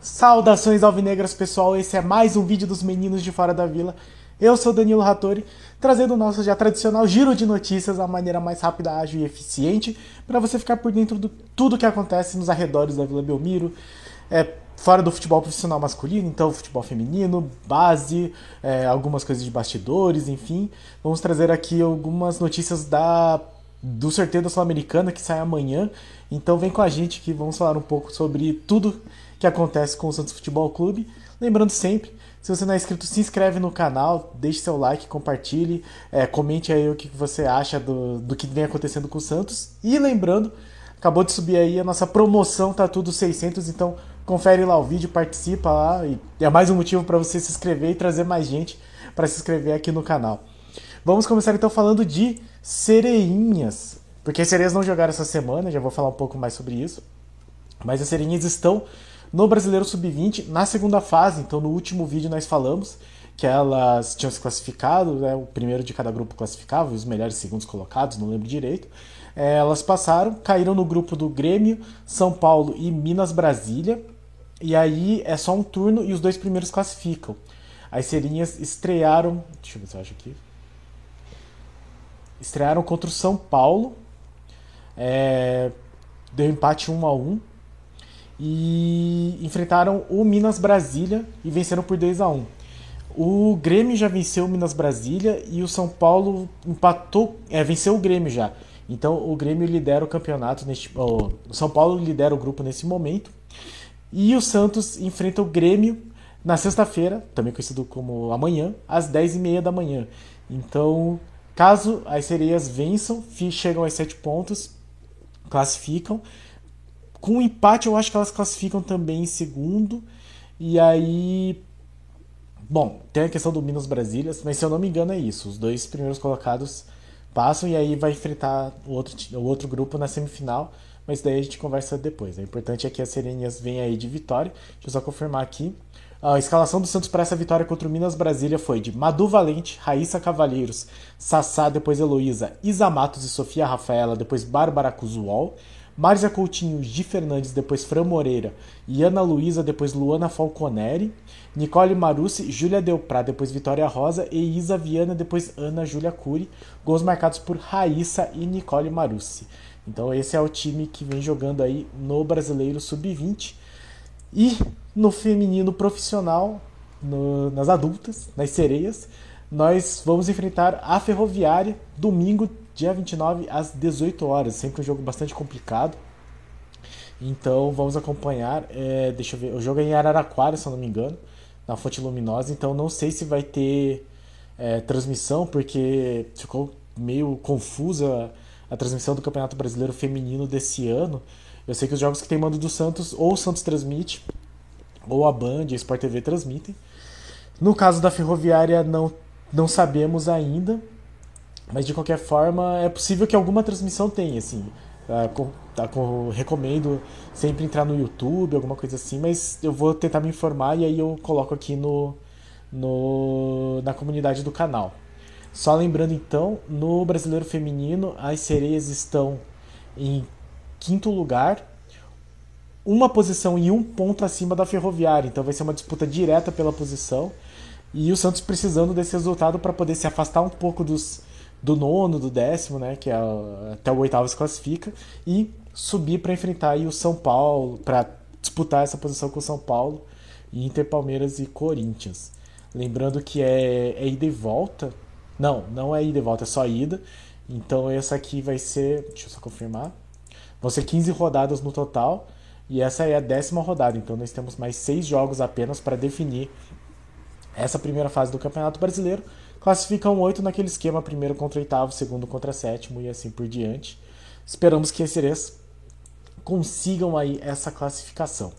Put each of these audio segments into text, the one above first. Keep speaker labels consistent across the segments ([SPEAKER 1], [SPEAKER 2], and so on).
[SPEAKER 1] Saudações alvinegras, pessoal. Esse é mais um vídeo dos meninos de fora da vila. Eu sou Danilo Rattori, trazendo o nosso já tradicional giro de notícias da maneira mais rápida, ágil e eficiente, para você ficar por dentro de tudo que acontece nos arredores da Vila Belmiro, é, fora do futebol profissional masculino, então futebol feminino, base, é, algumas coisas de bastidores, enfim. Vamos trazer aqui algumas notícias da do sorteio da Sul-Americana que sai amanhã. Então vem com a gente que vamos falar um pouco sobre tudo que acontece com o Santos Futebol Clube. Lembrando sempre, se você não é inscrito, se inscreve no canal, deixe seu like, compartilhe, é, comente aí o que você acha do, do que vem acontecendo com o Santos. E lembrando, acabou de subir aí a nossa promoção, tá tudo 600, então confere lá o vídeo, participa lá e é mais um motivo para você se inscrever e trazer mais gente para se inscrever aqui no canal. Vamos começar então falando de sereinhas, porque as sereias não jogaram essa semana, já vou falar um pouco mais sobre isso. Mas as sereinhas estão no Brasileiro Sub-20, na segunda fase, então no último vídeo nós falamos que elas tinham se classificado, né, o primeiro de cada grupo classificava, os melhores segundos colocados, não lembro direito. É, elas passaram, caíram no grupo do Grêmio, São Paulo e Minas Brasília. E aí é só um turno e os dois primeiros classificam. As serinhas estrearam. Deixa eu ver se eu acho aqui. Estrearam contra o São Paulo. É, deu empate 1 a 1 e enfrentaram o Minas Brasília e venceram por 2 a 1 O Grêmio já venceu o Minas Brasília e o São Paulo empatou, é, venceu o Grêmio já. Então o Grêmio lidera o campeonato neste, o São Paulo lidera o grupo nesse momento. E o Santos enfrenta o Grêmio na sexta-feira, também conhecido como amanhã, às 10h30 da manhã. Então, caso as sereias vençam, chegam aos 7 pontos, classificam. Com o empate, eu acho que elas classificam também em segundo. E aí. Bom, tem a questão do Minas Brasília, mas se eu não me engano é isso. Os dois primeiros colocados passam e aí vai enfrentar o outro, o outro grupo na semifinal. Mas daí a gente conversa depois. O importante é que as Sereninhas venham aí de vitória. Deixa eu só confirmar aqui. A escalação do Santos para essa vitória contra o Minas Brasília foi de Madu Valente, Raíssa Cavalheiros, Sassá, depois Heloísa, Isa Matos e Sofia Rafaela, depois Bárbara Cusuol. Márcia Coutinho, Gi Fernandes, depois Fran Moreira e Ana Luísa, depois Luana Falconeri, Nicole Marucci, Júlia Delprá, depois Vitória Rosa e Isa Viana, depois Ana Júlia Cury, gols marcados por Raíssa e Nicole Marucci. Então esse é o time que vem jogando aí no Brasileiro Sub-20 e no feminino profissional, no, nas adultas, nas sereias, nós vamos enfrentar a Ferroviária domingo dia 29 às 18 horas. Sempre um jogo bastante complicado. Então vamos acompanhar. É, deixa eu ver. O jogo é em Araraquara, se eu não me engano, na Fonte Luminosa. Então não sei se vai ter é, transmissão, porque ficou meio confusa a transmissão do Campeonato Brasileiro Feminino desse ano. Eu sei que os jogos que tem mando do Santos, ou o Santos transmite, ou a Band, a Sport TV transmitem. No caso da Ferroviária, não, não sabemos ainda. Mas de qualquer forma, é possível que alguma transmissão tenha, assim. Tá, tá, recomendo sempre entrar no YouTube, alguma coisa assim, mas eu vou tentar me informar e aí eu coloco aqui no, no na comunidade do canal. Só lembrando então, no Brasileiro Feminino, as sereias estão em quinto lugar, uma posição e um ponto acima da Ferroviária, então vai ser uma disputa direta pela posição. E o Santos precisando desse resultado para poder se afastar um pouco dos do nono, do décimo, né, que é até o oitavo se classifica, e subir para enfrentar o São Paulo, para disputar essa posição com o São Paulo, Inter, Palmeiras e Corinthians. Lembrando que é, é ida e volta. Não, não é ida e volta, é só ida. Então essa aqui vai ser. Deixa eu só confirmar. Vão ser 15 rodadas no total. E essa é a décima rodada. Então nós temos mais seis jogos apenas para definir essa primeira fase do Campeonato Brasileiro. Classificam oito naquele esquema, primeiro contra oitavo, segundo contra sétimo e assim por diante. Esperamos que esses consigam aí essa classificação.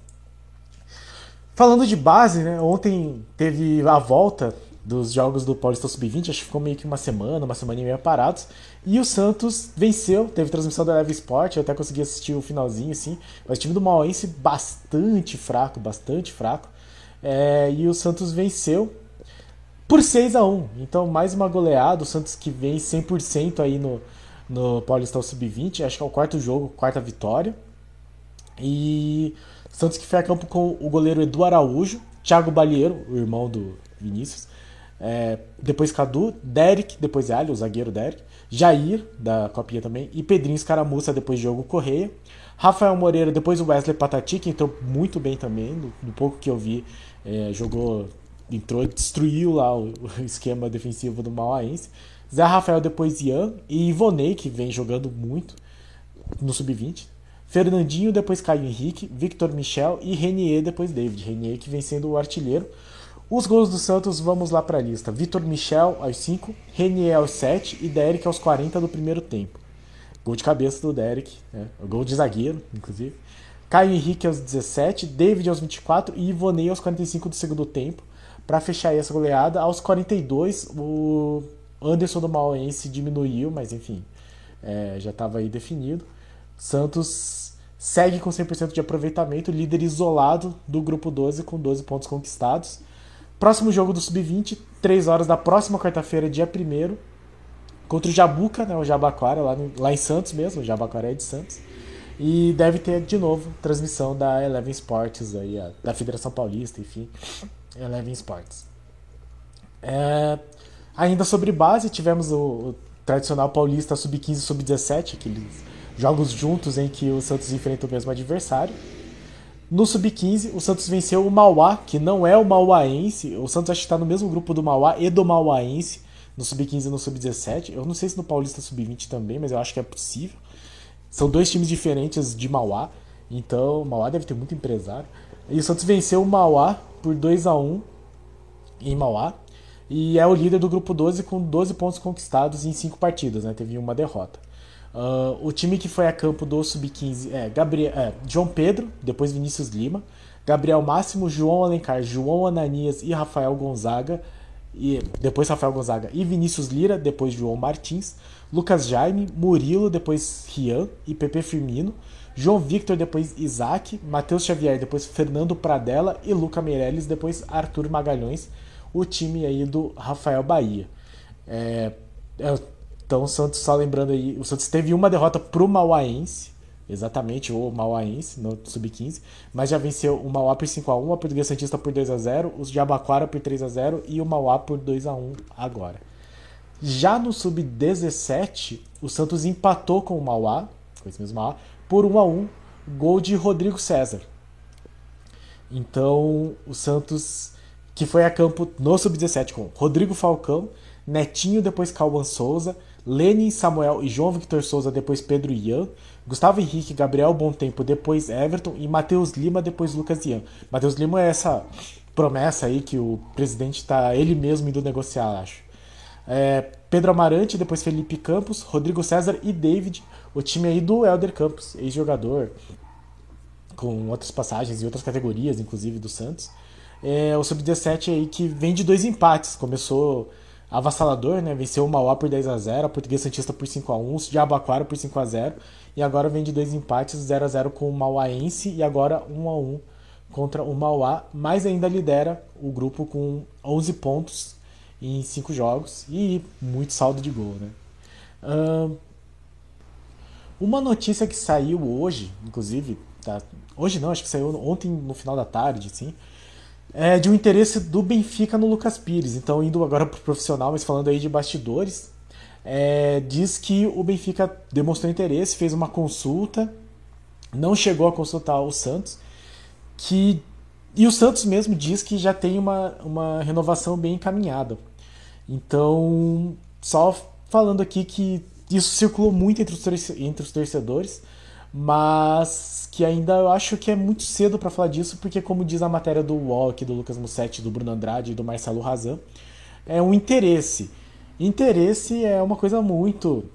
[SPEAKER 1] Falando de base, né, ontem teve a volta dos jogos do Paulista Sub-20, acho que ficou meio que uma semana, uma semana e meia parados, e o Santos venceu, teve transmissão da Leve Sport, eu até consegui assistir o finalzinho, assim, mas o time do Mauense bastante fraco, bastante fraco, é, e o Santos venceu por 6 a 1 Então, mais uma goleada. O Santos que vem 100% aí no, no Paulistão Sub-20, acho que é o quarto jogo, quarta vitória. E Santos que foi a campo com o goleiro Edu Araújo, Thiago Balieiro, o irmão do Vinícius, é, depois Cadu, Derek, depois Ali, o zagueiro Derek, Jair, da Copinha também, e Pedrinho Escaramuça, depois Diogo Correia, Rafael Moreira, depois o Wesley Patati, que entrou muito bem também, no, no pouco que eu vi, é, jogou, entrou, destruiu lá o, o esquema defensivo do Mauaense. Zé Rafael, depois Ian, e Ivonei, que vem jogando muito no Sub-20. Fernandinho, depois Caio Henrique, Victor Michel e Renier, depois David. Renier que vem sendo o artilheiro. Os gols do Santos, vamos lá para a lista. Vitor Michel aos 5, Renier aos 7 e Derek aos 40 do primeiro tempo. Gol de cabeça do Derek, né? gol de zagueiro, inclusive. Caio Henrique aos 17, David aos 24 e Ivonei aos 45 do segundo tempo. Para fechar essa goleada, aos 42, o Anderson do Mauense diminuiu, mas enfim, é, já estava aí definido. Santos segue com 100% de aproveitamento, líder isolado do grupo 12 com 12 pontos conquistados. Próximo jogo do Sub-20, 3 horas da próxima quarta-feira, dia 1 contra o Jabuca, né, o Jabaquara, lá, no, lá em Santos mesmo, o Jabaquara é de Santos. E deve ter de novo transmissão da Eleven Sports, aí, da Federação Paulista, enfim, Eleven Sports. É, ainda sobre base, tivemos o, o tradicional paulista Sub-15 e Sub-17, aqueles jogos juntos em que o Santos enfrenta o mesmo adversário. No Sub-15, o Santos venceu o Mauá, que não é o Mauaense. O Santos acho que está no mesmo grupo do Mauá e do Mauaense, no Sub-15 e no Sub-17. Eu não sei se no Paulista Sub-20 também, mas eu acho que é possível. São dois times diferentes de Mauá, então o Mauá deve ter muito empresário. E o Santos venceu o Mauá por 2 a 1 em Mauá. E é o líder do grupo 12 com 12 pontos conquistados em 5 partidas, né? Teve uma derrota. Uh, o time que foi a campo do Sub-15 é, Gabriel, é João Pedro, depois Vinícius Lima, Gabriel Máximo, João Alencar, João Ananias e Rafael Gonzaga, e depois Rafael Gonzaga e Vinícius Lira, depois João Martins, Lucas Jaime, Murilo, depois Rian e Pepe Firmino, João Victor, depois Isaac, Matheus Xavier, depois Fernando Pradella e Luca Meirelles, depois Arthur Magalhães, o time aí do Rafael Bahia. É, é então o Santos, só lembrando aí, o Santos teve uma derrota pro Mauaense, exatamente, o Mauaense, no Sub-15, mas já venceu o Mauá por 5x1, a Portuguesa Santista por 2x0, os Jabaquara por 3x0 e o Mauá por 2x1 agora. Já no Sub-17, o Santos empatou com o Mauá, com esse mesmo Mauá, por 1x1, gol de Rodrigo César. Então, o Santos, que foi a campo no Sub-17 com Rodrigo Falcão, Netinho, depois Calvan Souza, Lenin, Samuel e João Victor Souza, depois Pedro Ian, Gustavo Henrique, Gabriel Tempo, depois Everton e Matheus Lima, depois Lucas Ian. Matheus Lima é essa promessa aí que o presidente está ele mesmo indo negociar, acho. É, Pedro Amarante, depois Felipe Campos, Rodrigo César e David, o time aí do Elder Campos, ex-jogador, com outras passagens e outras categorias, inclusive do Santos. É, o Sub-17 aí que vem de dois empates, começou avassalador, né? Venceu o Mauá por 10 a 0 a Portuguesa Santista por 5 a 1 o Jabaquara por 5 a 0 e agora vem de dois empates, 0 a 0 com o Mauaense e agora 1 a 1 contra o Mauá, mas ainda lidera o grupo com 11 pontos em 5 jogos e muito saldo de gol, né? Uh, uma notícia que saiu hoje, inclusive, tá, hoje não, acho que saiu ontem no final da tarde, sim, é, de um interesse do Benfica no Lucas Pires. Então, indo agora para o profissional, mas falando aí de bastidores, é, diz que o Benfica demonstrou interesse, fez uma consulta, não chegou a consultar o Santos, que e o Santos mesmo diz que já tem uma, uma renovação bem encaminhada. Então, só falando aqui que isso circulou muito entre os, entre os torcedores mas que ainda eu acho que é muito cedo para falar disso, porque como diz a matéria do aqui do Lucas Mussetti, do Bruno Andrade e do Marcelo Razan, é um interesse. Interesse é uma coisa muito,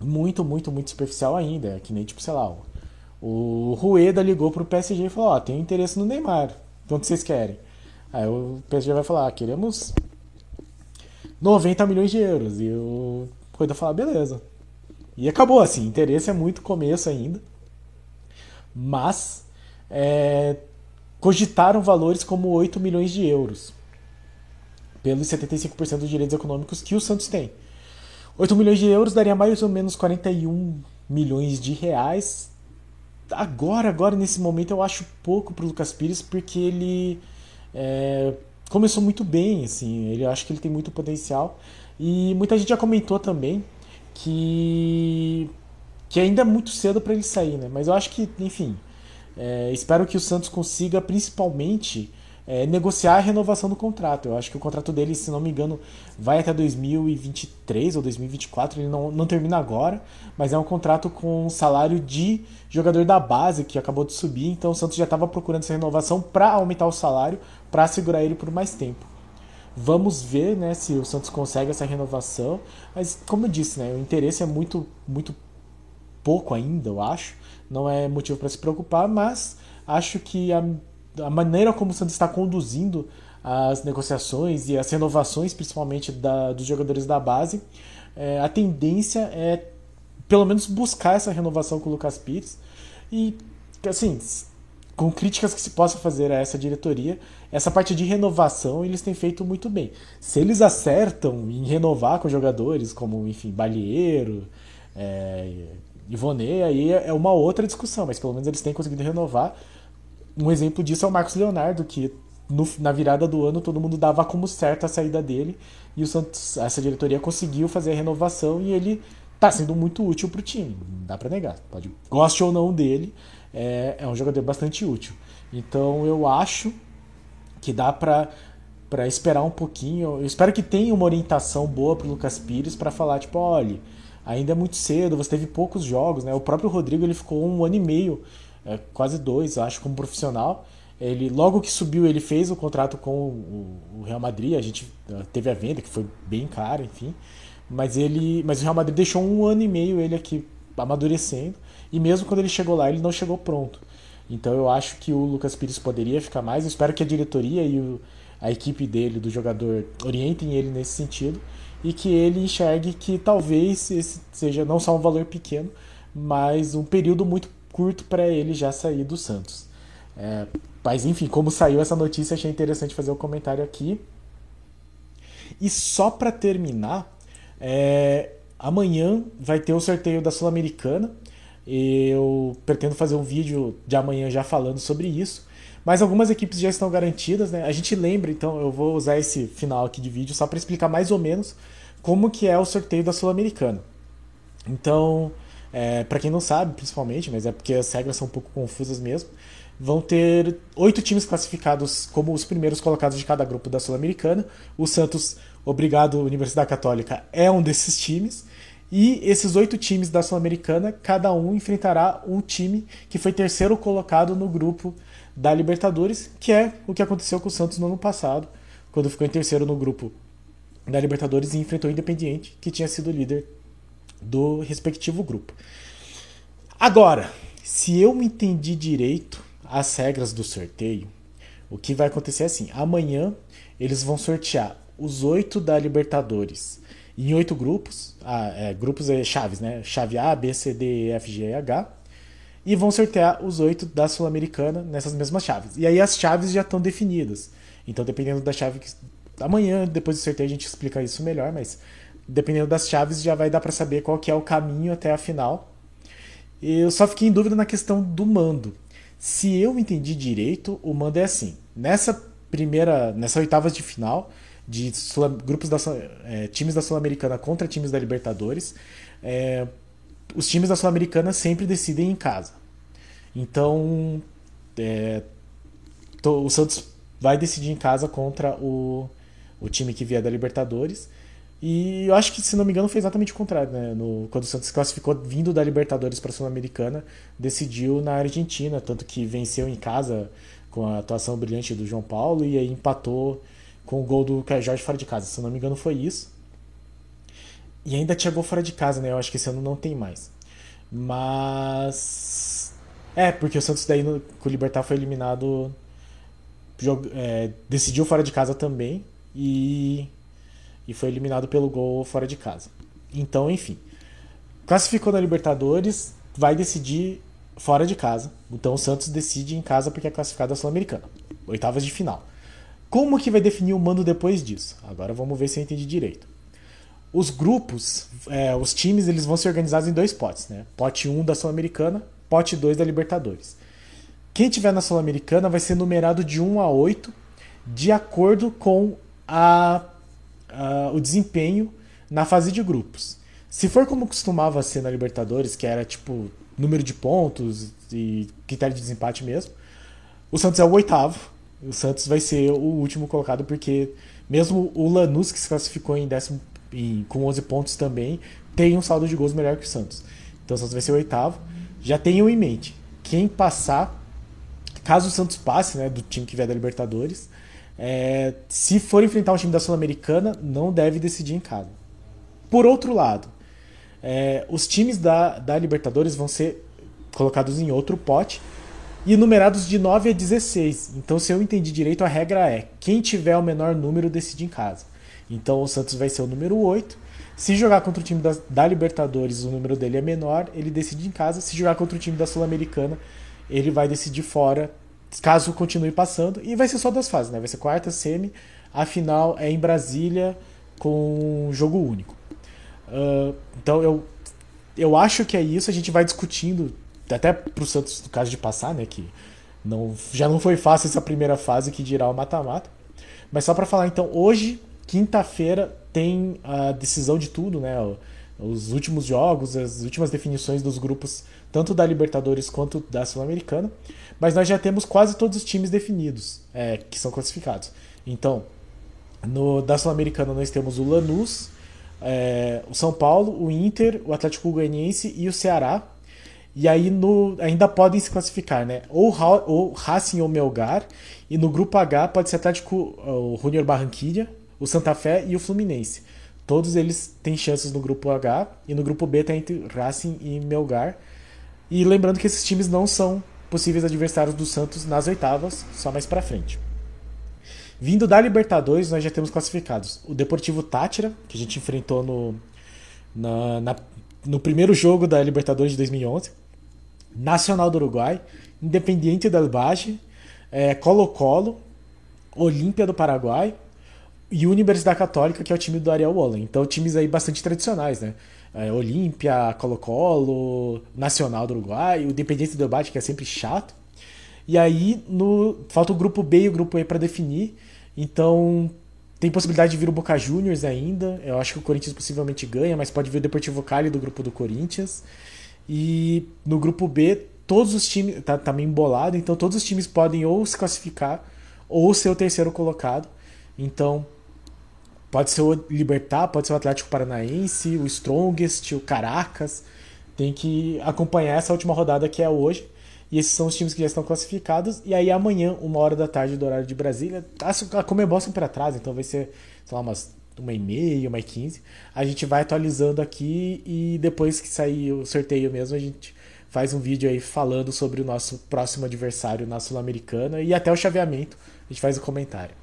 [SPEAKER 1] muito, muito, muito superficial ainda, é que nem tipo, sei lá, o Rueda ligou pro PSG e falou, ó, oh, tem interesse no Neymar, quanto vocês querem? Aí o PSG vai falar, ah, queremos 90 milhões de euros, e o Rueda falar, beleza, e acabou assim, interesse é muito começo ainda. Mas é, cogitaram valores como 8 milhões de euros pelos 75% dos direitos econômicos que o Santos tem. 8 milhões de euros daria mais ou menos 41 milhões de reais. Agora, agora nesse momento eu acho pouco pro Lucas Pires porque ele é, começou muito bem, assim, ele acho que ele tem muito potencial e muita gente já comentou também que que ainda é muito cedo para ele sair, né? Mas eu acho que, enfim, é, espero que o Santos consiga principalmente é, negociar a renovação do contrato. Eu acho que o contrato dele, se não me engano, vai até 2023 ou 2024. Ele não, não termina agora, mas é um contrato com salário de jogador da base que acabou de subir. Então o Santos já estava procurando essa renovação para aumentar o salário, para segurar ele por mais tempo. Vamos ver né, se o Santos consegue essa renovação. Mas, como eu disse, né, o interesse é muito, muito pouco ainda, eu acho. Não é motivo para se preocupar, mas acho que a, a maneira como o Santos está conduzindo as negociações e as renovações, principalmente da, dos jogadores da base, é, a tendência é pelo menos buscar essa renovação com o Lucas Pires. E, assim, com críticas que se possa fazer a essa diretoria, essa parte de renovação eles têm feito muito bem. Se eles acertam em renovar com jogadores como, enfim, Balieiro, é, Ivonê, aí é uma outra discussão, mas pelo menos eles têm conseguido renovar. Um exemplo disso é o Marcos Leonardo, que no, na virada do ano todo mundo dava como certa a saída dele e o Santos, essa diretoria conseguiu fazer a renovação e ele está sendo muito útil para o time, não dá para negar. Pode goste ou não dele, é, é um jogador bastante útil. Então eu acho que dá para para esperar um pouquinho. Eu espero que tenha uma orientação boa para Lucas Pires para falar tipo, olha, ainda é muito cedo, você teve poucos jogos, né? O próprio Rodrigo ele ficou um ano e meio, é, quase dois, acho, como profissional. Ele logo que subiu ele fez o contrato com o, o Real Madrid, a gente uh, teve a venda que foi bem cara, enfim. Mas ele, mas o Real Madrid deixou um ano e meio ele aqui amadurecendo e mesmo quando ele chegou lá ele não chegou pronto. Então eu acho que o Lucas Pires poderia ficar mais. Eu espero que a diretoria e o, a equipe dele, do jogador, orientem ele nesse sentido e que ele enxergue que talvez esse seja não só um valor pequeno, mas um período muito curto para ele já sair do Santos. É, mas enfim, como saiu essa notícia, achei interessante fazer o um comentário aqui. E só para terminar, é, amanhã vai ter o sorteio da Sul-Americana. Eu pretendo fazer um vídeo de amanhã já falando sobre isso. Mas algumas equipes já estão garantidas, né? A gente lembra, então eu vou usar esse final aqui de vídeo só para explicar mais ou menos como que é o sorteio da Sul-Americana. Então, é, para quem não sabe, principalmente, mas é porque as regras são um pouco confusas mesmo, vão ter oito times classificados como os primeiros colocados de cada grupo da Sul-Americana. O Santos, obrigado Universidade Católica, é um desses times. E esses oito times da Sul-Americana, cada um enfrentará um time que foi terceiro colocado no grupo da Libertadores, que é o que aconteceu com o Santos no ano passado, quando ficou em terceiro no grupo da Libertadores e enfrentou o Independiente, que tinha sido líder do respectivo grupo. Agora, se eu me entendi direito as regras do sorteio, o que vai acontecer é assim: amanhã eles vão sortear os oito da Libertadores em oito grupos, ah, é, grupos é chaves, né? Chave A, B, C, D, E, F, G e H e vão sortear os oito da Sul-Americana nessas mesmas chaves. E aí as chaves já estão definidas. Então, dependendo da chave que. Amanhã, depois do sorteio, a gente explica isso melhor, mas dependendo das chaves, já vai dar para saber qual que é o caminho até a final. Eu só fiquei em dúvida na questão do mando. Se eu entendi direito, o mando é assim. Nessa primeira. Nessa oitavas de final, de Sul, grupos da é, times da Sul-Americana contra times da Libertadores. É, os times da Sul-Americana sempre decidem em casa. Então, é, o Santos vai decidir em casa contra o, o time que vier da Libertadores. E eu acho que, se não me engano, foi exatamente o contrário. Né? No, quando o Santos classificou vindo da Libertadores para a Sul-Americana, decidiu na Argentina, tanto que venceu em casa com a atuação brilhante do João Paulo e aí empatou com o gol do Caio Jorge fora de casa. Se não me engano, foi isso. E ainda tinha gol fora de casa, né? Eu acho que esse ano não tem mais. Mas. É, porque o Santos daí no, com o Libertar foi eliminado. Jog, é, decidiu fora de casa também. E. E foi eliminado pelo gol fora de casa. Então, enfim. Classificou na Libertadores, vai decidir fora de casa. Então o Santos decide em casa porque é classificado da Sul-Americana. Oitavas de final. Como que vai definir o mando depois disso? Agora vamos ver se eu entendi direito. os grupos, é, os times, eles vão ser organizados em dois potes, né? Pote 1 da Sul-Americana, pote 2 da Libertadores. Quem tiver na Sul-Americana vai ser numerado de 1 a 8, de acordo com a, a, o desempenho na fase de grupos. Se for como costumava ser na Libertadores, que era tipo número de pontos e critério de desempate mesmo, o Santos é o oitavo. O Santos vai ser o último colocado, porque mesmo o Lanús, que se classificou em décimo, em, com 11 pontos também, tem um saldo de gols melhor que o Santos. Então o Santos vai ser o oitavo. Já tenham em mente, quem passar, caso o Santos passe, né, do time que vier da Libertadores, é, se for enfrentar um time da Sul-Americana, não deve decidir em casa. Por outro lado, é, os times da, da Libertadores vão ser colocados em outro pote e numerados de 9 a 16. Então, se eu entendi direito, a regra é: quem tiver o menor número decide em casa. Então, o Santos vai ser o número 8. Se jogar contra o time da, da Libertadores, o número dele é menor, ele decide em casa. Se jogar contra o time da Sul-Americana, ele vai decidir fora, caso continue passando. E vai ser só duas fases, né? Vai ser quarta, semi. A final é em Brasília com jogo único. Uh, então, eu, eu acho que é isso. A gente vai discutindo até pro Santos, no caso de passar, né? Que não, já não foi fácil essa primeira fase que dirá o mata-mata. Mas só para falar, então, hoje, quinta-feira, tem a decisão de tudo, né? Os últimos jogos, as últimas definições dos grupos, tanto da Libertadores quanto da Sul-Americana. Mas nós já temos quase todos os times definidos, é, que são classificados. Então, no, da Sul-Americana nós temos o Lanús, é, o São Paulo, o Inter, o Atlético Goianiense e o Ceará, e aí no, ainda podem se classificar, né? Ou, ou Racing ou Melgar. E no grupo H pode ser Atlético, o Junior Barranquilla, o Santa Fé e o Fluminense. Todos eles têm chances no grupo H. E no grupo B tá entre Racing e Melgar. E lembrando que esses times não são possíveis adversários do Santos nas oitavas, só mais para frente. Vindo da Libertadores, nós já temos classificados o Deportivo Tátira, que a gente enfrentou no, na, na, no primeiro jogo da Libertadores de 2011. Nacional do Uruguai, Independiente del Valle, é, Colo-Colo, Olímpia do Paraguai e Universidade Católica, que é o time do Ariel Wallen. Então, times aí bastante tradicionais, né? É, Olímpia, Colo-Colo, Nacional do Uruguai, o Independiente del Valle, que é sempre chato. E aí, no, falta o grupo B e o grupo E para definir. Então, tem possibilidade de vir o Boca Juniors ainda. Eu acho que o Corinthians possivelmente ganha, mas pode vir o Deportivo Cali do grupo do Corinthians. E no grupo B, todos os times. Tá, tá meio embolado, então todos os times podem ou se classificar ou ser o terceiro colocado. Então, pode ser o Libertar, pode ser o Atlético Paranaense, o Strongest, o Caracas. Tem que acompanhar essa última rodada que é hoje. E esses são os times que já estão classificados. E aí amanhã, uma hora da tarde do horário de Brasília, a Comebol sempre atrás, então vai ser, sei lá, umas uma e meia, uma e quinze. A gente vai atualizando aqui e depois que sair o sorteio mesmo, a gente faz um vídeo aí falando sobre o nosso próximo adversário na Sul-Americana e até o chaveamento, a gente faz o um comentário.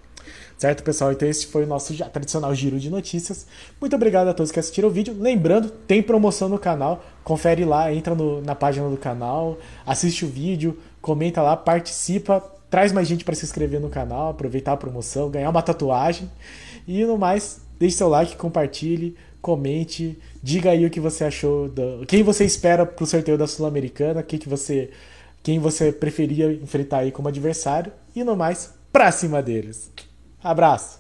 [SPEAKER 1] Certo, pessoal? Então esse foi o nosso já tradicional giro de notícias. Muito obrigado a todos que assistiram o vídeo. Lembrando, tem promoção no canal. Confere lá, entra no, na página do canal, assiste o vídeo, comenta lá, participa, traz mais gente para se inscrever no canal, aproveitar a promoção, ganhar uma tatuagem. E no mais, deixe seu like, compartilhe, comente, diga aí o que você achou, do, quem você espera pro sorteio da Sul-Americana, que que você, quem você preferia enfrentar aí como adversário. E no mais, pra cima deles. Abraço!